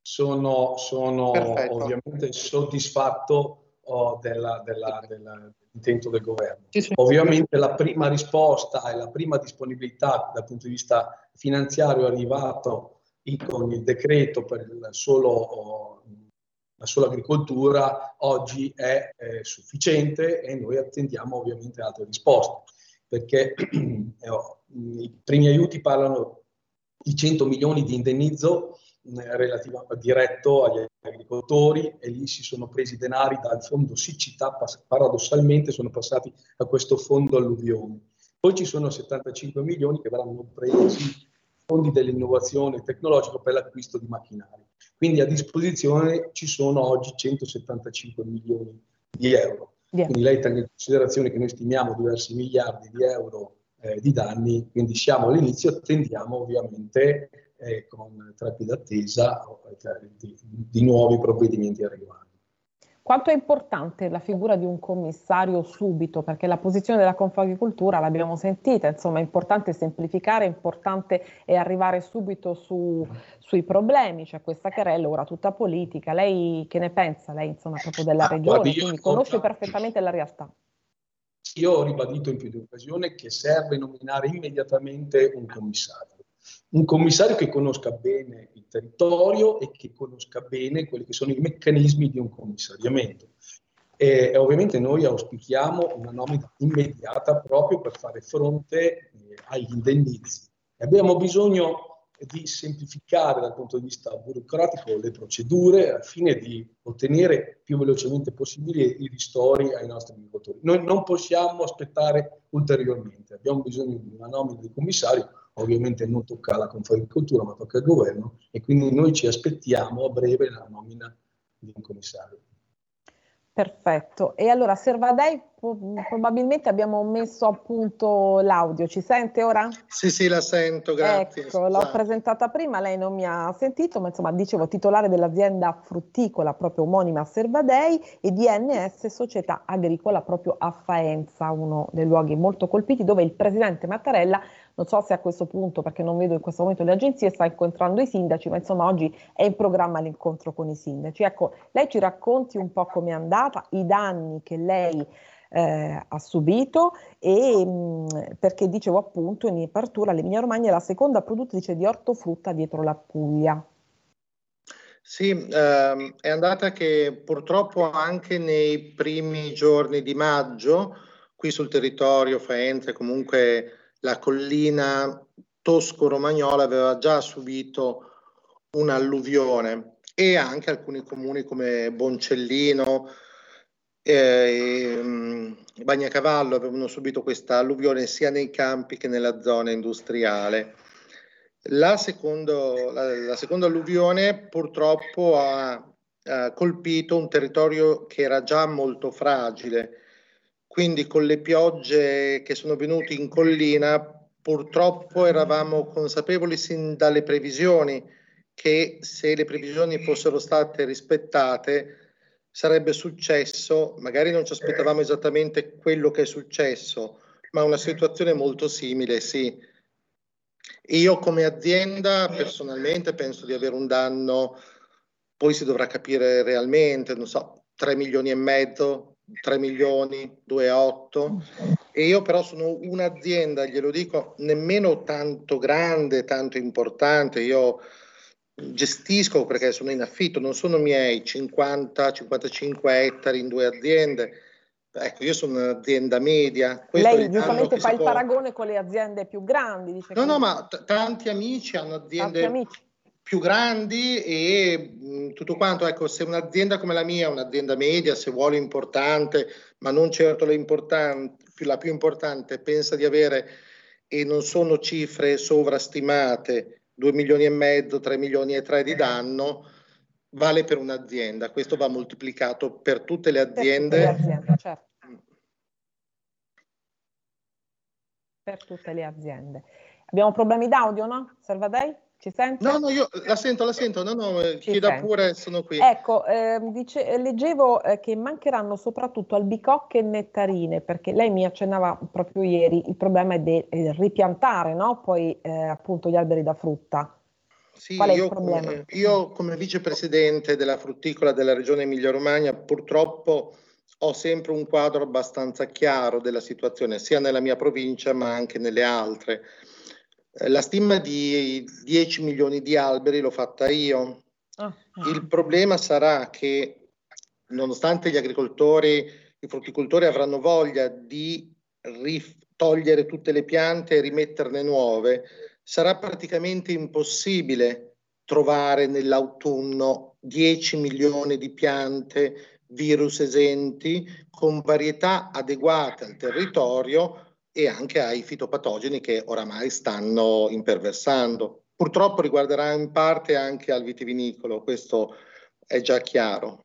sono, sono ovviamente soddisfatto oh, della, della, della, dell'intento del governo. Ovviamente la prima risposta e la prima disponibilità dal punto di vista finanziario è arrivato con il decreto per il solo oh, la sola agricoltura oggi è eh, sufficiente e noi attendiamo ovviamente altre risposte perché eh, oh, i primi aiuti parlano di 100 milioni di indennizzo eh, relativo, diretto agli agricoltori e lì si sono presi denari dal fondo siccità, paradossalmente sono passati a questo fondo alluvioni. Poi ci sono 75 milioni che verranno presi fondi dell'innovazione tecnologica per l'acquisto di macchinari. Quindi a disposizione ci sono oggi 175 milioni di euro. Yeah. Quindi lei tenga in considerazione che noi stimiamo diversi miliardi di euro eh, di danni, quindi siamo all'inizio, attendiamo ovviamente eh, con trepida attesa eh, di, di, nuovi provvedimenti a riguardo. Quanto è importante la figura di un commissario subito? Perché la posizione della Confagricoltura l'abbiamo sentita, insomma è importante semplificare, è importante è arrivare subito su, sui problemi, c'è questa querella ora tutta politica. Lei che ne pensa? Lei insomma proprio della ah, regione, guardi, quindi conosce perfettamente la realtà. Io ho ribadito in più di occasione che serve nominare immediatamente un commissario un commissario che conosca bene il territorio e che conosca bene quelli che sono i meccanismi di un commissariamento. E, e ovviamente noi auspichiamo una nomina immediata proprio per fare fronte eh, agli indennizi. Abbiamo bisogno di semplificare dal punto di vista burocratico le procedure al fine di ottenere più velocemente possibile i ristori ai nostri agricoltori. Noi non possiamo aspettare ulteriormente, abbiamo bisogno di una nomina di commissario, ovviamente non tocca alla Confagricoltura ma tocca al governo e quindi noi ci aspettiamo a breve la nomina di un commissario. Perfetto, e allora Servadei probabilmente abbiamo messo a punto l'audio, ci sente ora? Sì, sì, la sento, grazie. Ecco, l'ho presentata prima, lei non mi ha sentito, ma insomma dicevo titolare dell'azienda frutticola proprio omonima Servadei e di NS Società Agricola proprio a Faenza, uno dei luoghi molto colpiti dove il presidente Mattarella non so se a questo punto, perché non vedo in questo momento le agenzie, sta incontrando i sindaci, ma insomma oggi è in programma l'incontro con i sindaci. Ecco, lei ci racconti un po' com'è andata, i danni che lei eh, ha subito e mh, mm, perché dicevo appunto in apertura l'Emilia Romagna è la seconda produttrice di ortofrutta dietro la Puglia. Sì, ehm, è andata che purtroppo anche nei primi giorni di maggio qui sul territorio Faenza comunque la collina tosco-romagnola aveva già subito un'alluvione e anche alcuni comuni come Boncellino e mm, Bagnacavallo avevano subito questa alluvione sia nei campi che nella zona industriale. La, secondo, la, la seconda alluvione purtroppo ha, ha colpito un territorio che era già molto fragile quindi con le piogge che sono venute in collina purtroppo eravamo consapevoli sin dalle previsioni che se le previsioni fossero state rispettate sarebbe successo, magari non ci aspettavamo esattamente quello che è successo, ma una situazione molto simile, sì. Io come azienda personalmente penso di avere un danno, poi si dovrà capire realmente, non so, 3 milioni e mezzo 3 milioni, 2,8 e io però sono un'azienda, glielo dico, nemmeno tanto grande, tanto importante, io gestisco perché sono in affitto, non sono miei 50-55 ettari in due aziende. Ecco, io sono un'azienda media. Questo Lei giustamente fa il può... paragone con le aziende più grandi. Dice no, no, ma t- tanti amici hanno aziende amici più grandi e mh, tutto quanto. Ecco, se un'azienda come la mia, un'azienda media, se vuole importante, ma non certo la, la più importante, pensa di avere, e non sono cifre sovrastimate, 2 milioni e mezzo, 3 milioni e 3 di danno, vale per un'azienda. Questo va moltiplicato per tutte le aziende. Per tutte le aziende, certo. Per tutte le aziende. Abbiamo problemi d'audio, no? Servadei? Ci sente? No, no, io la sento, la sento, no, no, eh, Ci chieda sente. pure, sono qui. Ecco, eh, dice, leggevo eh, che mancheranno soprattutto albicocche e nettarine, perché lei mi accennava proprio ieri, il problema è di ripiantare, no? Poi eh, appunto gli alberi da frutta. Sì, io come, io come vicepresidente della frutticola della regione Emilia-Romagna purtroppo ho sempre un quadro abbastanza chiaro della situazione, sia nella mia provincia ma anche nelle altre. Eh, la stima di 10 milioni di alberi l'ho fatta io. Oh. Il problema sarà che nonostante gli agricoltori, i frutticoltori avranno voglia di togliere tutte le piante e rimetterne nuove, sarà praticamente impossibile trovare nell'autunno 10 milioni di piante virus esenti con varietà adeguate al territorio e anche ai fitopatogeni che oramai stanno imperversando. Purtroppo riguarderà in parte anche al vitivinicolo, questo è già chiaro.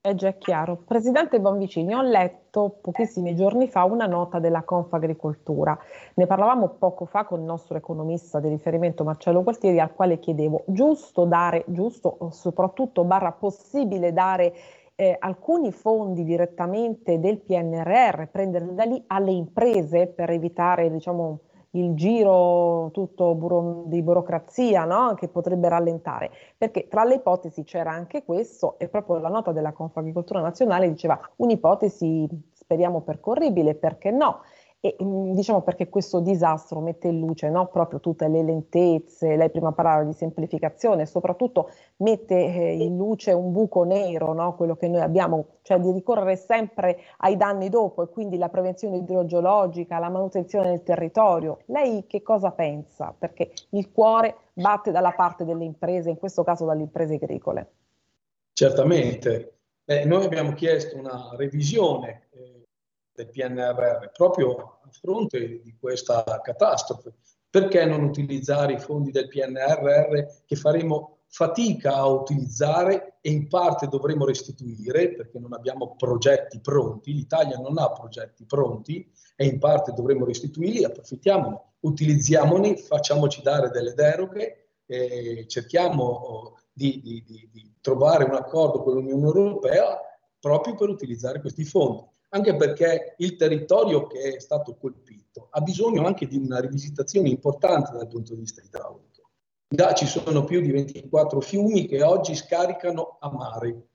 È già chiaro. Presidente Bonvicini, ho letto pochissimi giorni fa una nota della Confagricoltura. Ne parlavamo poco fa con il nostro economista di riferimento Marcello Gualtieri, al quale chiedevo, giusto dare, giusto soprattutto barra possibile dare eh, alcuni fondi direttamente del PNRR, prenderli da lì alle imprese per evitare diciamo, il giro tutto buro- di burocrazia no? che potrebbe rallentare, perché tra le ipotesi c'era anche questo e proprio la nota della Confagricoltura Nazionale diceva un'ipotesi speriamo percorribile, perché no? E mm, diciamo perché questo disastro mette in luce no, proprio tutte le lentezze, lei prima parlava di semplificazione, soprattutto mette eh, in luce un buco nero, no, quello che noi abbiamo, cioè di ricorrere sempre ai danni dopo e quindi la prevenzione idrogeologica, la manutenzione del territorio. Lei che cosa pensa? Perché il cuore batte dalla parte delle imprese, in questo caso dalle imprese agricole. Certamente. Eh, noi abbiamo chiesto una revisione eh, del PNRR proprio a fronte di questa catastrofe. Perché non utilizzare i fondi del PNRR che faremo fatica a utilizzare e in parte dovremo restituire perché non abbiamo progetti pronti, l'Italia non ha progetti pronti e in parte dovremo restituirli, approfittiamone, utilizziamoli, facciamoci dare delle deroghe, eh, cerchiamo di, di, di, di trovare un accordo con l'Unione Europea proprio per utilizzare questi fondi anche perché il territorio che è stato colpito ha bisogno anche di una rivisitazione importante dal punto di vista idraulico. Da ci sono più di 24 fiumi che oggi scaricano a mare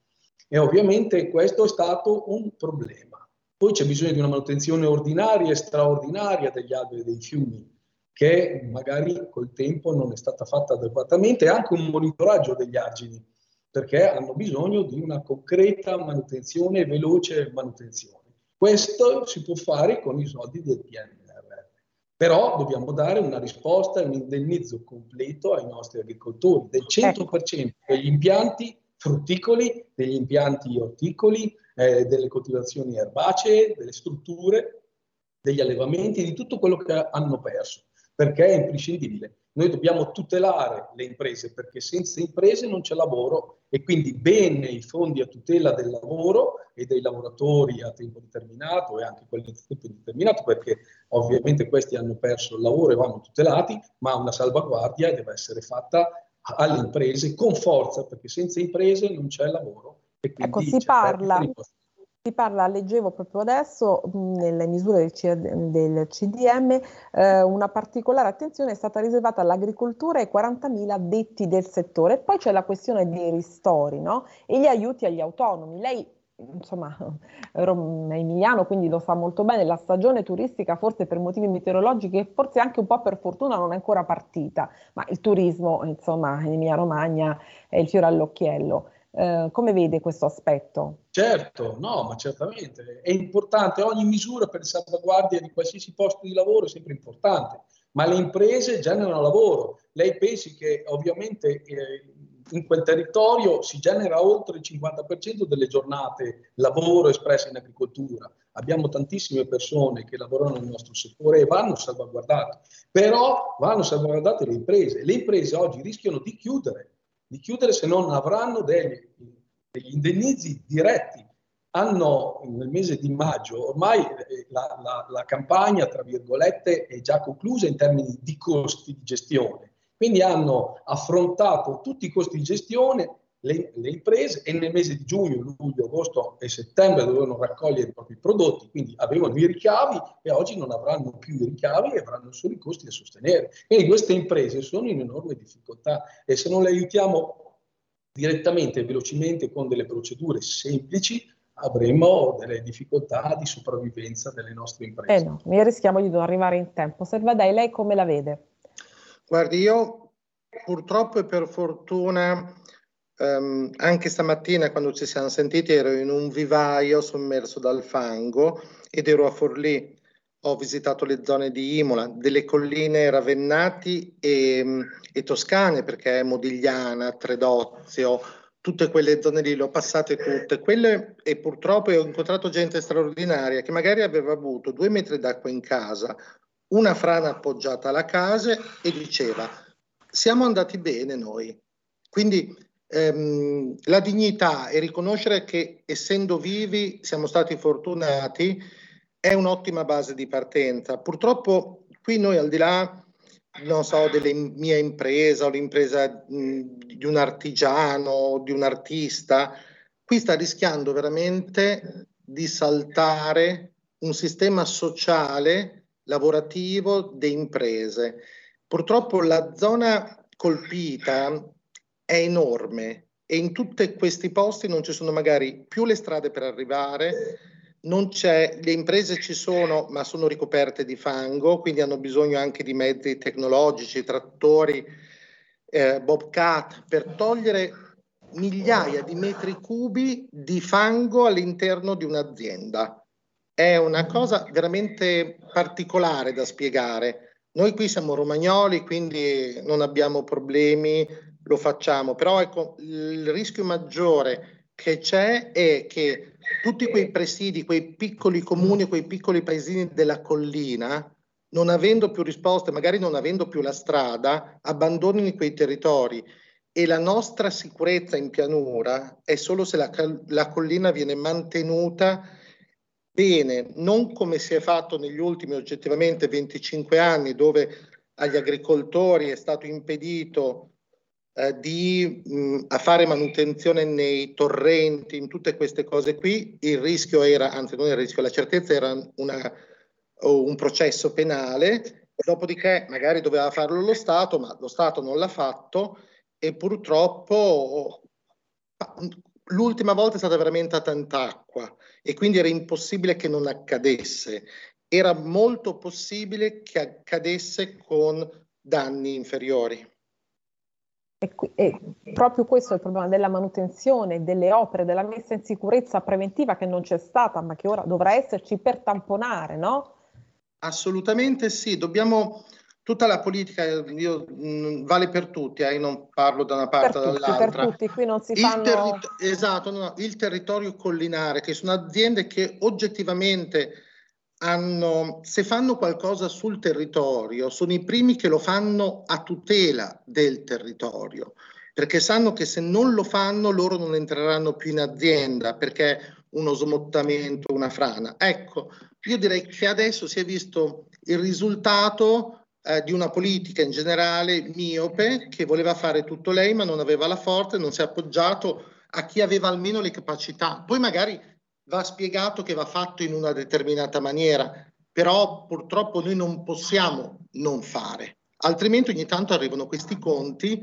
e ovviamente questo è stato un problema. Poi c'è bisogno di una manutenzione ordinaria e straordinaria degli alberi dei fiumi che magari col tempo non è stata fatta adeguatamente e anche un monitoraggio degli argini perché hanno bisogno di una concreta manutenzione veloce manutenzione. Questo si può fare con i soldi del PNRR. Però dobbiamo dare una risposta e un indennizzo completo ai nostri agricoltori del 100% degli impianti frutticoli, degli impianti orticoli, eh, delle coltivazioni erbacee, delle strutture, degli allevamenti, di tutto quello che hanno perso, perché è imprescindibile. Noi dobbiamo tutelare le imprese perché senza imprese non c'è lavoro e quindi bene i fondi a tutela del lavoro e dei lavoratori a tempo determinato e anche quelli a tempo indeterminato perché ovviamente questi hanno perso il lavoro e vanno tutelati, ma una salvaguardia deve essere fatta alle imprese con forza perché senza imprese non c'è lavoro. ecco, si parla, si parla, leggevo proprio adesso, nelle misure del, C- del CDM, eh, una particolare attenzione è stata riservata all'agricoltura e ai 40.000 addetti del settore. Poi c'è la questione dei ristori no? e gli aiuti agli autonomi. Lei insomma, è emiliano, quindi lo sa molto bene, la stagione turistica forse per motivi meteorologici e forse anche un po' per fortuna non è ancora partita, ma il turismo, insomma, in Emilia Romagna è il fiore all'occhiello. Eh, come vede questo aspetto? Certo, no, ma certamente è importante, ogni misura per salvaguardia di qualsiasi posto di lavoro è sempre importante, ma le imprese generano lavoro. Lei pensi che ovviamente eh, in quel territorio si genera oltre il 50% delle giornate lavoro espresse in agricoltura. Abbiamo tantissime persone che lavorano nel nostro settore e vanno salvaguardate, però vanno salvaguardate le imprese. Le imprese oggi rischiano di chiudere di chiudere se non avranno degli, degli indennizi diretti. Hanno nel mese di maggio, ormai la, la, la campagna, tra virgolette, è già conclusa in termini di costi di gestione. Quindi hanno affrontato tutti i costi di gestione le, le, imprese e nel mese di giugno, luglio, agosto e settembre dovevano raccogliere i propri prodotti, quindi avevano i ricavi e oggi non avranno più i ricavi e avranno solo i costi da sostenere. Quindi queste imprese sono in enorme difficoltà e se non le aiutiamo direttamente e velocemente con delle procedure semplici, avremo delle difficoltà di sopravvivenza delle nostre imprese. Eh no, mi rischiamo di non arrivare in tempo. Servadei, lei come la vede? Guardi, io purtroppo e per fortuna Um, anche stamattina quando ci siamo sentiti ero in un vivaio sommerso dal fango ed ero a Forlì. Ho visitato le zone di Imola, delle colline Ravennati e, e Toscane perché Modigliana, Tredozio, tutte quelle zone lì le ho passate tutte. Quelle e purtroppo ho incontrato gente straordinaria che magari aveva avuto due metri d'acqua in casa, una frana appoggiata alla casa e diceva siamo andati bene noi. Quindi ehm, la dignità e riconoscere che essendo vivi siamo stati fortunati è un'ottima base di partenza. Purtroppo qui noi al di là non so, della mia impresa o l'impresa mh, di un artigiano, di un artista, qui sta rischiando veramente di saltare un sistema sociale lavorativo di imprese. Purtroppo la zona colpita è enorme e in tutti questi posti non ci sono magari più le strade per arrivare, le imprese ci sono, ma sono ricoperte di fango, quindi hanno bisogno anche di mezzi tecnologici, trattori, eh, bobcat, per togliere migliaia di metri cubi di fango all'interno di un'azienda. È una cosa veramente particolare da spiegare. Noi qui siamo romagnoli, quindi non abbiamo problemi, lo facciamo, però ecco, il rischio maggiore che c'è è che tutti quei presidi, quei piccoli comuni, quei piccoli paesini della collina, non avendo più risposte, magari non avendo più la strada, abbandonino quei territori. E la nostra sicurezza in pianura è solo se la, la collina viene mantenuta bene, non come si è fatto negli ultimi oggettivamente 25 anni, dove agli agricoltori è stato impedito di mh, a fare manutenzione nei torrenti, in tutte queste cose qui, il rischio era, anzi non il rischio, la certezza era una, un processo penale, dopodiché magari doveva farlo lo Stato, ma lo Stato non l'ha fatto e purtroppo l'ultima volta è stata veramente a tanta acqua e quindi era impossibile che non accadesse. Era molto possibile che accadesse con danni inferiori. E, e, proprio questo è il problema della manutenzione delle opere, della messa in sicurezza preventiva che non c'è stata, ma che ora dovrà esserci per tamponare, no? Assolutamente sì, dobbiamo tutta la politica io, mh, vale per tutti, eh, non parlo da una parte o dall'altra. Per tutti, qui non si il fanno... Terri- esatto, no, il territorio collinare, che sono aziende che oggettivamente hanno, se fanno qualcosa sul territorio, sono i primi che lo fanno a tutela del territorio, perché sanno che se non lo fanno loro non entreranno più in azienda, perché uno smottamento, una frana. Ecco, io direi che adesso si è visto il risultato eh, di una politica in generale miope che voleva fare tutto lei ma non aveva la forza non si è appoggiato a chi aveva almeno le capacità. Poi magari va spiegato che va fatto in una determinata maniera, però purtroppo noi non possiamo non fare, altrimenti ogni tanto arrivano questi conti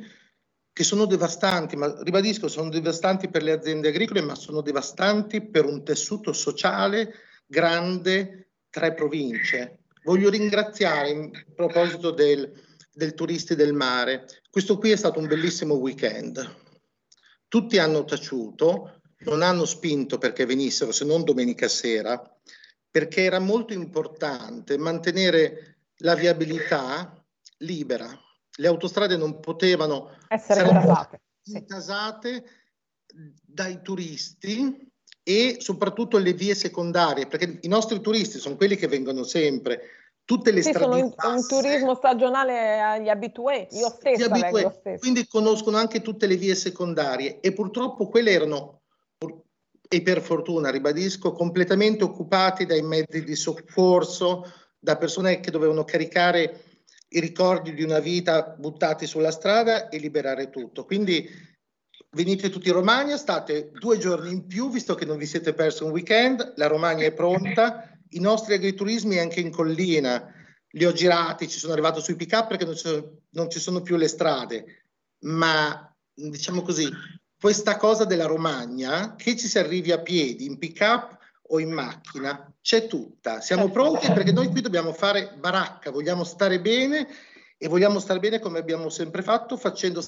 che sono devastanti, ma ribadisco, sono devastanti per le aziende agricole, ma sono devastanti per un tessuto sociale grande tre province. Voglio ringraziare in proposito del, del turisti del mare. Questo qui è stato un bellissimo weekend. Tutti hanno taciuto, non hanno spinto perché venissero, se non domenica sera, perché era molto importante mantenere la viabilità libera. Le autostrade non potevano essere intasate, intasate dai turisti e soprattutto le vie secondarie, perché i nostri turisti sono quelli che vengono sempre. Tutte le sì, strade sono in, un turismo stagionale agli abitué, io stessa abitué, quindi conoscono anche tutte le vie secondarie e purtroppo quelle erano e per fortuna, ribadisco, completamente occupati dai mezzi di soccorso, da persone che dovevano caricare i ricordi di una vita buttati sulla strada e liberare tutto. Quindi venite tutti in Romagna, state due giorni in più, visto che non vi siete persi un weekend, la Romagna è pronta, i nostri agriturismi anche in collina, li ho girati, ci sono arrivato sui pick up perché non ci sono, non ci sono più le strade, ma diciamo così, questa cosa della Romagna, che ci si arrivi a piedi, in pick up o in macchina, c'è tutta. Siamo pronti perché noi qui dobbiamo fare baracca, vogliamo stare bene e vogliamo stare bene come abbiamo sempre fatto, facendo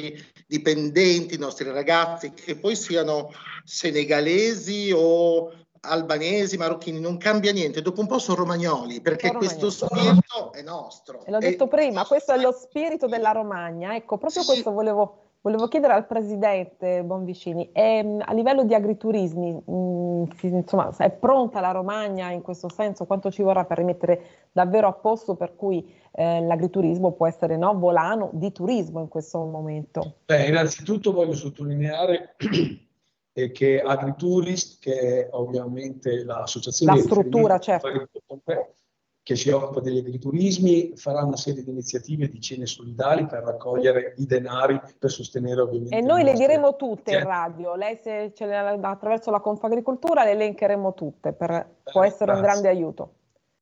i dipendenti, i nostri ragazzi, che poi siano senegalesi o albanesi, marocchini, non cambia niente, dopo un po' sono romagnoli, perché sono questo spirito è nostro. E l'ho detto e... prima, questo è lo spirito della Romagna, ecco, proprio sì. questo volevo Volevo chiedere al Presidente Bonvicini, è, ehm, a livello di agriturismi, mh, mm, insomma, è pronta la Romagna in questo senso? Quanto ci vorrà per rimettere davvero a posto per cui eh, l'agriturismo può essere no, volano di turismo in questo momento? Beh, innanzitutto voglio sottolineare che Agriturist, che è ovviamente l'associazione... La struttura, certo che si occupa degli agriturismi, farà una serie di iniziative di cene solidali per raccogliere i denari per sostenere ovviamente. E noi le diremo tutte in radio, lei se ce le, attraverso la Confagricoltura le elencheremo tutte, per, eh, può essere grazie. un grande aiuto.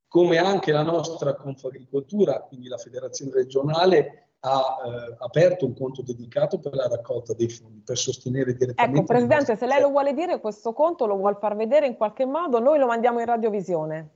Come anche la nostra Confagricoltura, quindi la federazione regionale, ha eh, aperto un conto dedicato per la raccolta dei fondi, per sostienere direttamente... Ecco, Presidente, se lei lo vuole dire, questo conto lo vuole far vedere in qualche modo, noi lo mandiamo in radiovisione.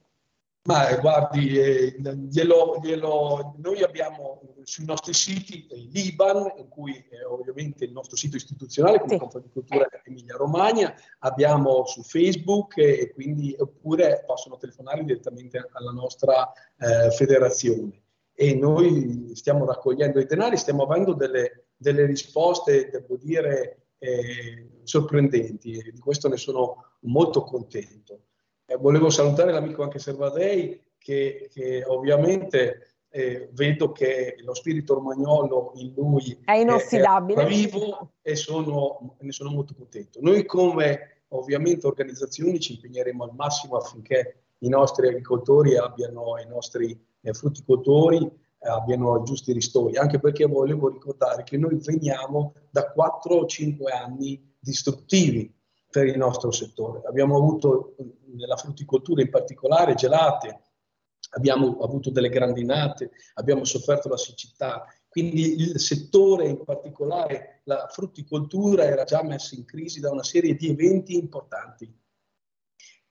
Ma eh, guardi, eh, glielo, glielo, noi abbiamo sui nostri siti l'IBAN, in cui eh, ovviamente il nostro sito istituzionale come sì. Confagricoltura Emilia Romagna, abbiamo su Facebook e quindi oppure possono telefonare direttamente alla nostra eh, federazione e noi stiamo raccogliendo i denari, stiamo avendo delle, delle risposte, devo dire, eh, sorprendenti e di questo ne sono molto contento. Eh, volevo salutare l'amico anche Servadei che, che ovviamente eh, vedo che lo spirito romagnolo in lui è inossidabile. È, è vivo e sono, ne sono molto contento. Noi come ovviamente organizzazioni ci impegneremo al massimo affinché i nostri agricoltori abbiano i nostri eh, frutticoltori eh, abbiano giusti ristori, anche perché volevo ricordare che noi veniamo da 4 5 anni distruttivi per il nostro settore. Abbiamo avuto nella frutticoltura in particolare gelate, abbiamo avuto delle grandinate, abbiamo sofferto la siccità, quindi il settore in particolare, la frutticoltura, era già messo in crisi da una serie di eventi importanti.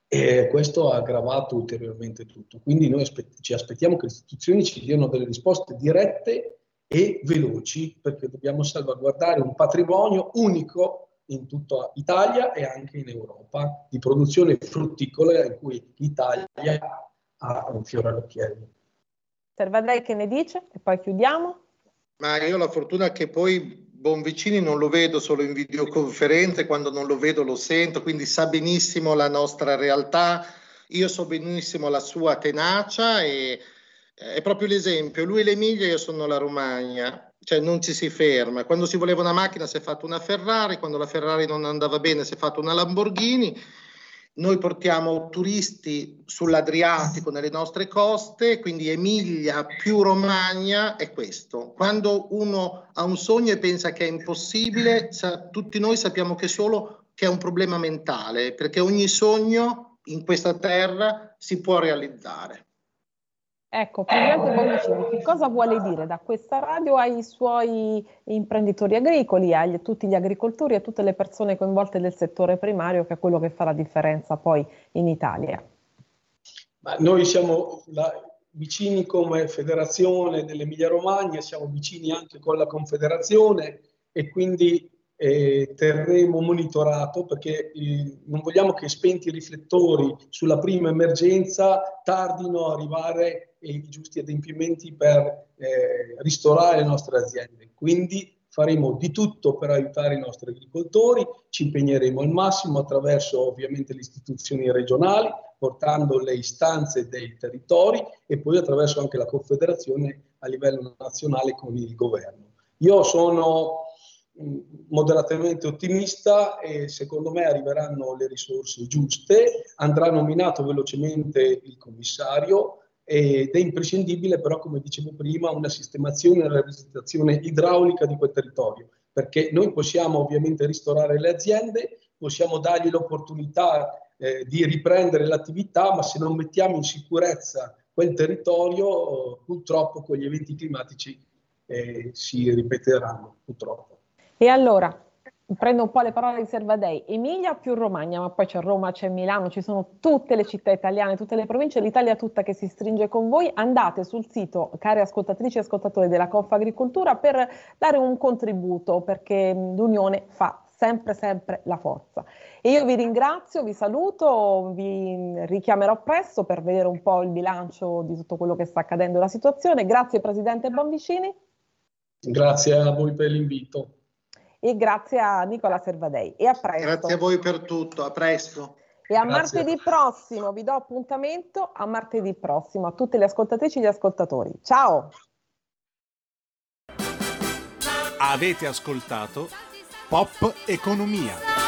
E questo ha aggravato ulteriormente tutto. Quindi noi aspett- ci aspettiamo che le istituzioni ci diano delle risposte dirette e veloci perché dobbiamo salvaguardare un patrimonio unico in tutta Italia e anche in Europa di produzione frutticola in cui l'Italia ha un fiore all'occhiello. Servadei che ne dice? E poi chiudiamo. Ma io ho la fortuna che poi Bonvicini non lo vedo solo in videoconferenze, quando non lo vedo lo sento, quindi sa benissimo la nostra realtà, io so benissimo la sua tenacia e è proprio l'esempio, lui è l'Emilia, io sono la Romagna, cioè non ci si ferma, quando si voleva una macchina si è fatta una Ferrari, quando la Ferrari non andava bene si è fatta una Lamborghini noi portiamo turisti sull'Adriatico nelle nostre coste, quindi Emilia più Romagna è questo. Quando uno ha un sogno e pensa che è impossibile, sa, tutti noi sappiamo che solo che è un problema mentale, perché ogni sogno in questa terra si può realizzare. Ecco, Presidente Bonvicini, che cosa vuole dire da questa radio ai suoi imprenditori agricoli, a tutti gli agricoltori e a tutte le persone coinvolte del settore primario, che è quello che fa la differenza poi in Italia? Ma noi siamo la, vicini come federazione dell'Emilia Romagna, siamo vicini anche con la Confederazione e quindi eh, terremo monitorato perché eh, non vogliamo che spenti i riflettori sulla prima emergenza tardino a arrivare i giusti adempimenti per eh, ristorare le nostre aziende. Quindi faremo di tutto per aiutare i nostri agricoltori, ci impegneremo al massimo attraverso ovviamente le istituzioni regionali, portando le istanze dei territori e poi attraverso anche la Confederazione a livello nazionale con il governo. Io sono moderatamente ottimista e secondo me arriveranno le risorse giuste, andrà nominato velocemente il commissario ed è imprescindibile però, come dicevo prima, una sistemazione e una realizzazione idraulica di quel territorio, perché noi possiamo ovviamente ristorare le aziende, possiamo dargli l'opportunità eh, di riprendere l'attività, ma se non mettiamo in sicurezza quel territorio, purtroppo con gli eventi climatici eh, si ripeteranno, purtroppo. E allora, prendo un po' le parole di Servadei, Emilia più Romagna, ma poi c'è Roma, c'è Milano, ci sono tutte le città italiane, tutte le province, l'Italia tutta che si stringe con voi. Andate sul sito, cari ascoltatrici e ascoltatori della Confagricoltura, per dare un contributo, perché l'unione fa sempre, sempre la forza. E io vi ringrazio, vi saluto, vi richiamerò presto per vedere un po' il bilancio di tutto quello che sta accadendo la situazione. Grazie Presidente Bonvicini. Grazie a voi per l'invito e grazie a Nicola Servadei. E a presto. Grazie a voi per tutto, a presto. E a grazie. martedì prossimo, vi do appuntamento a martedì prossimo a tutte le ascoltatrici e gli ascoltatori. Ciao! Avete ascoltato Pop Economia.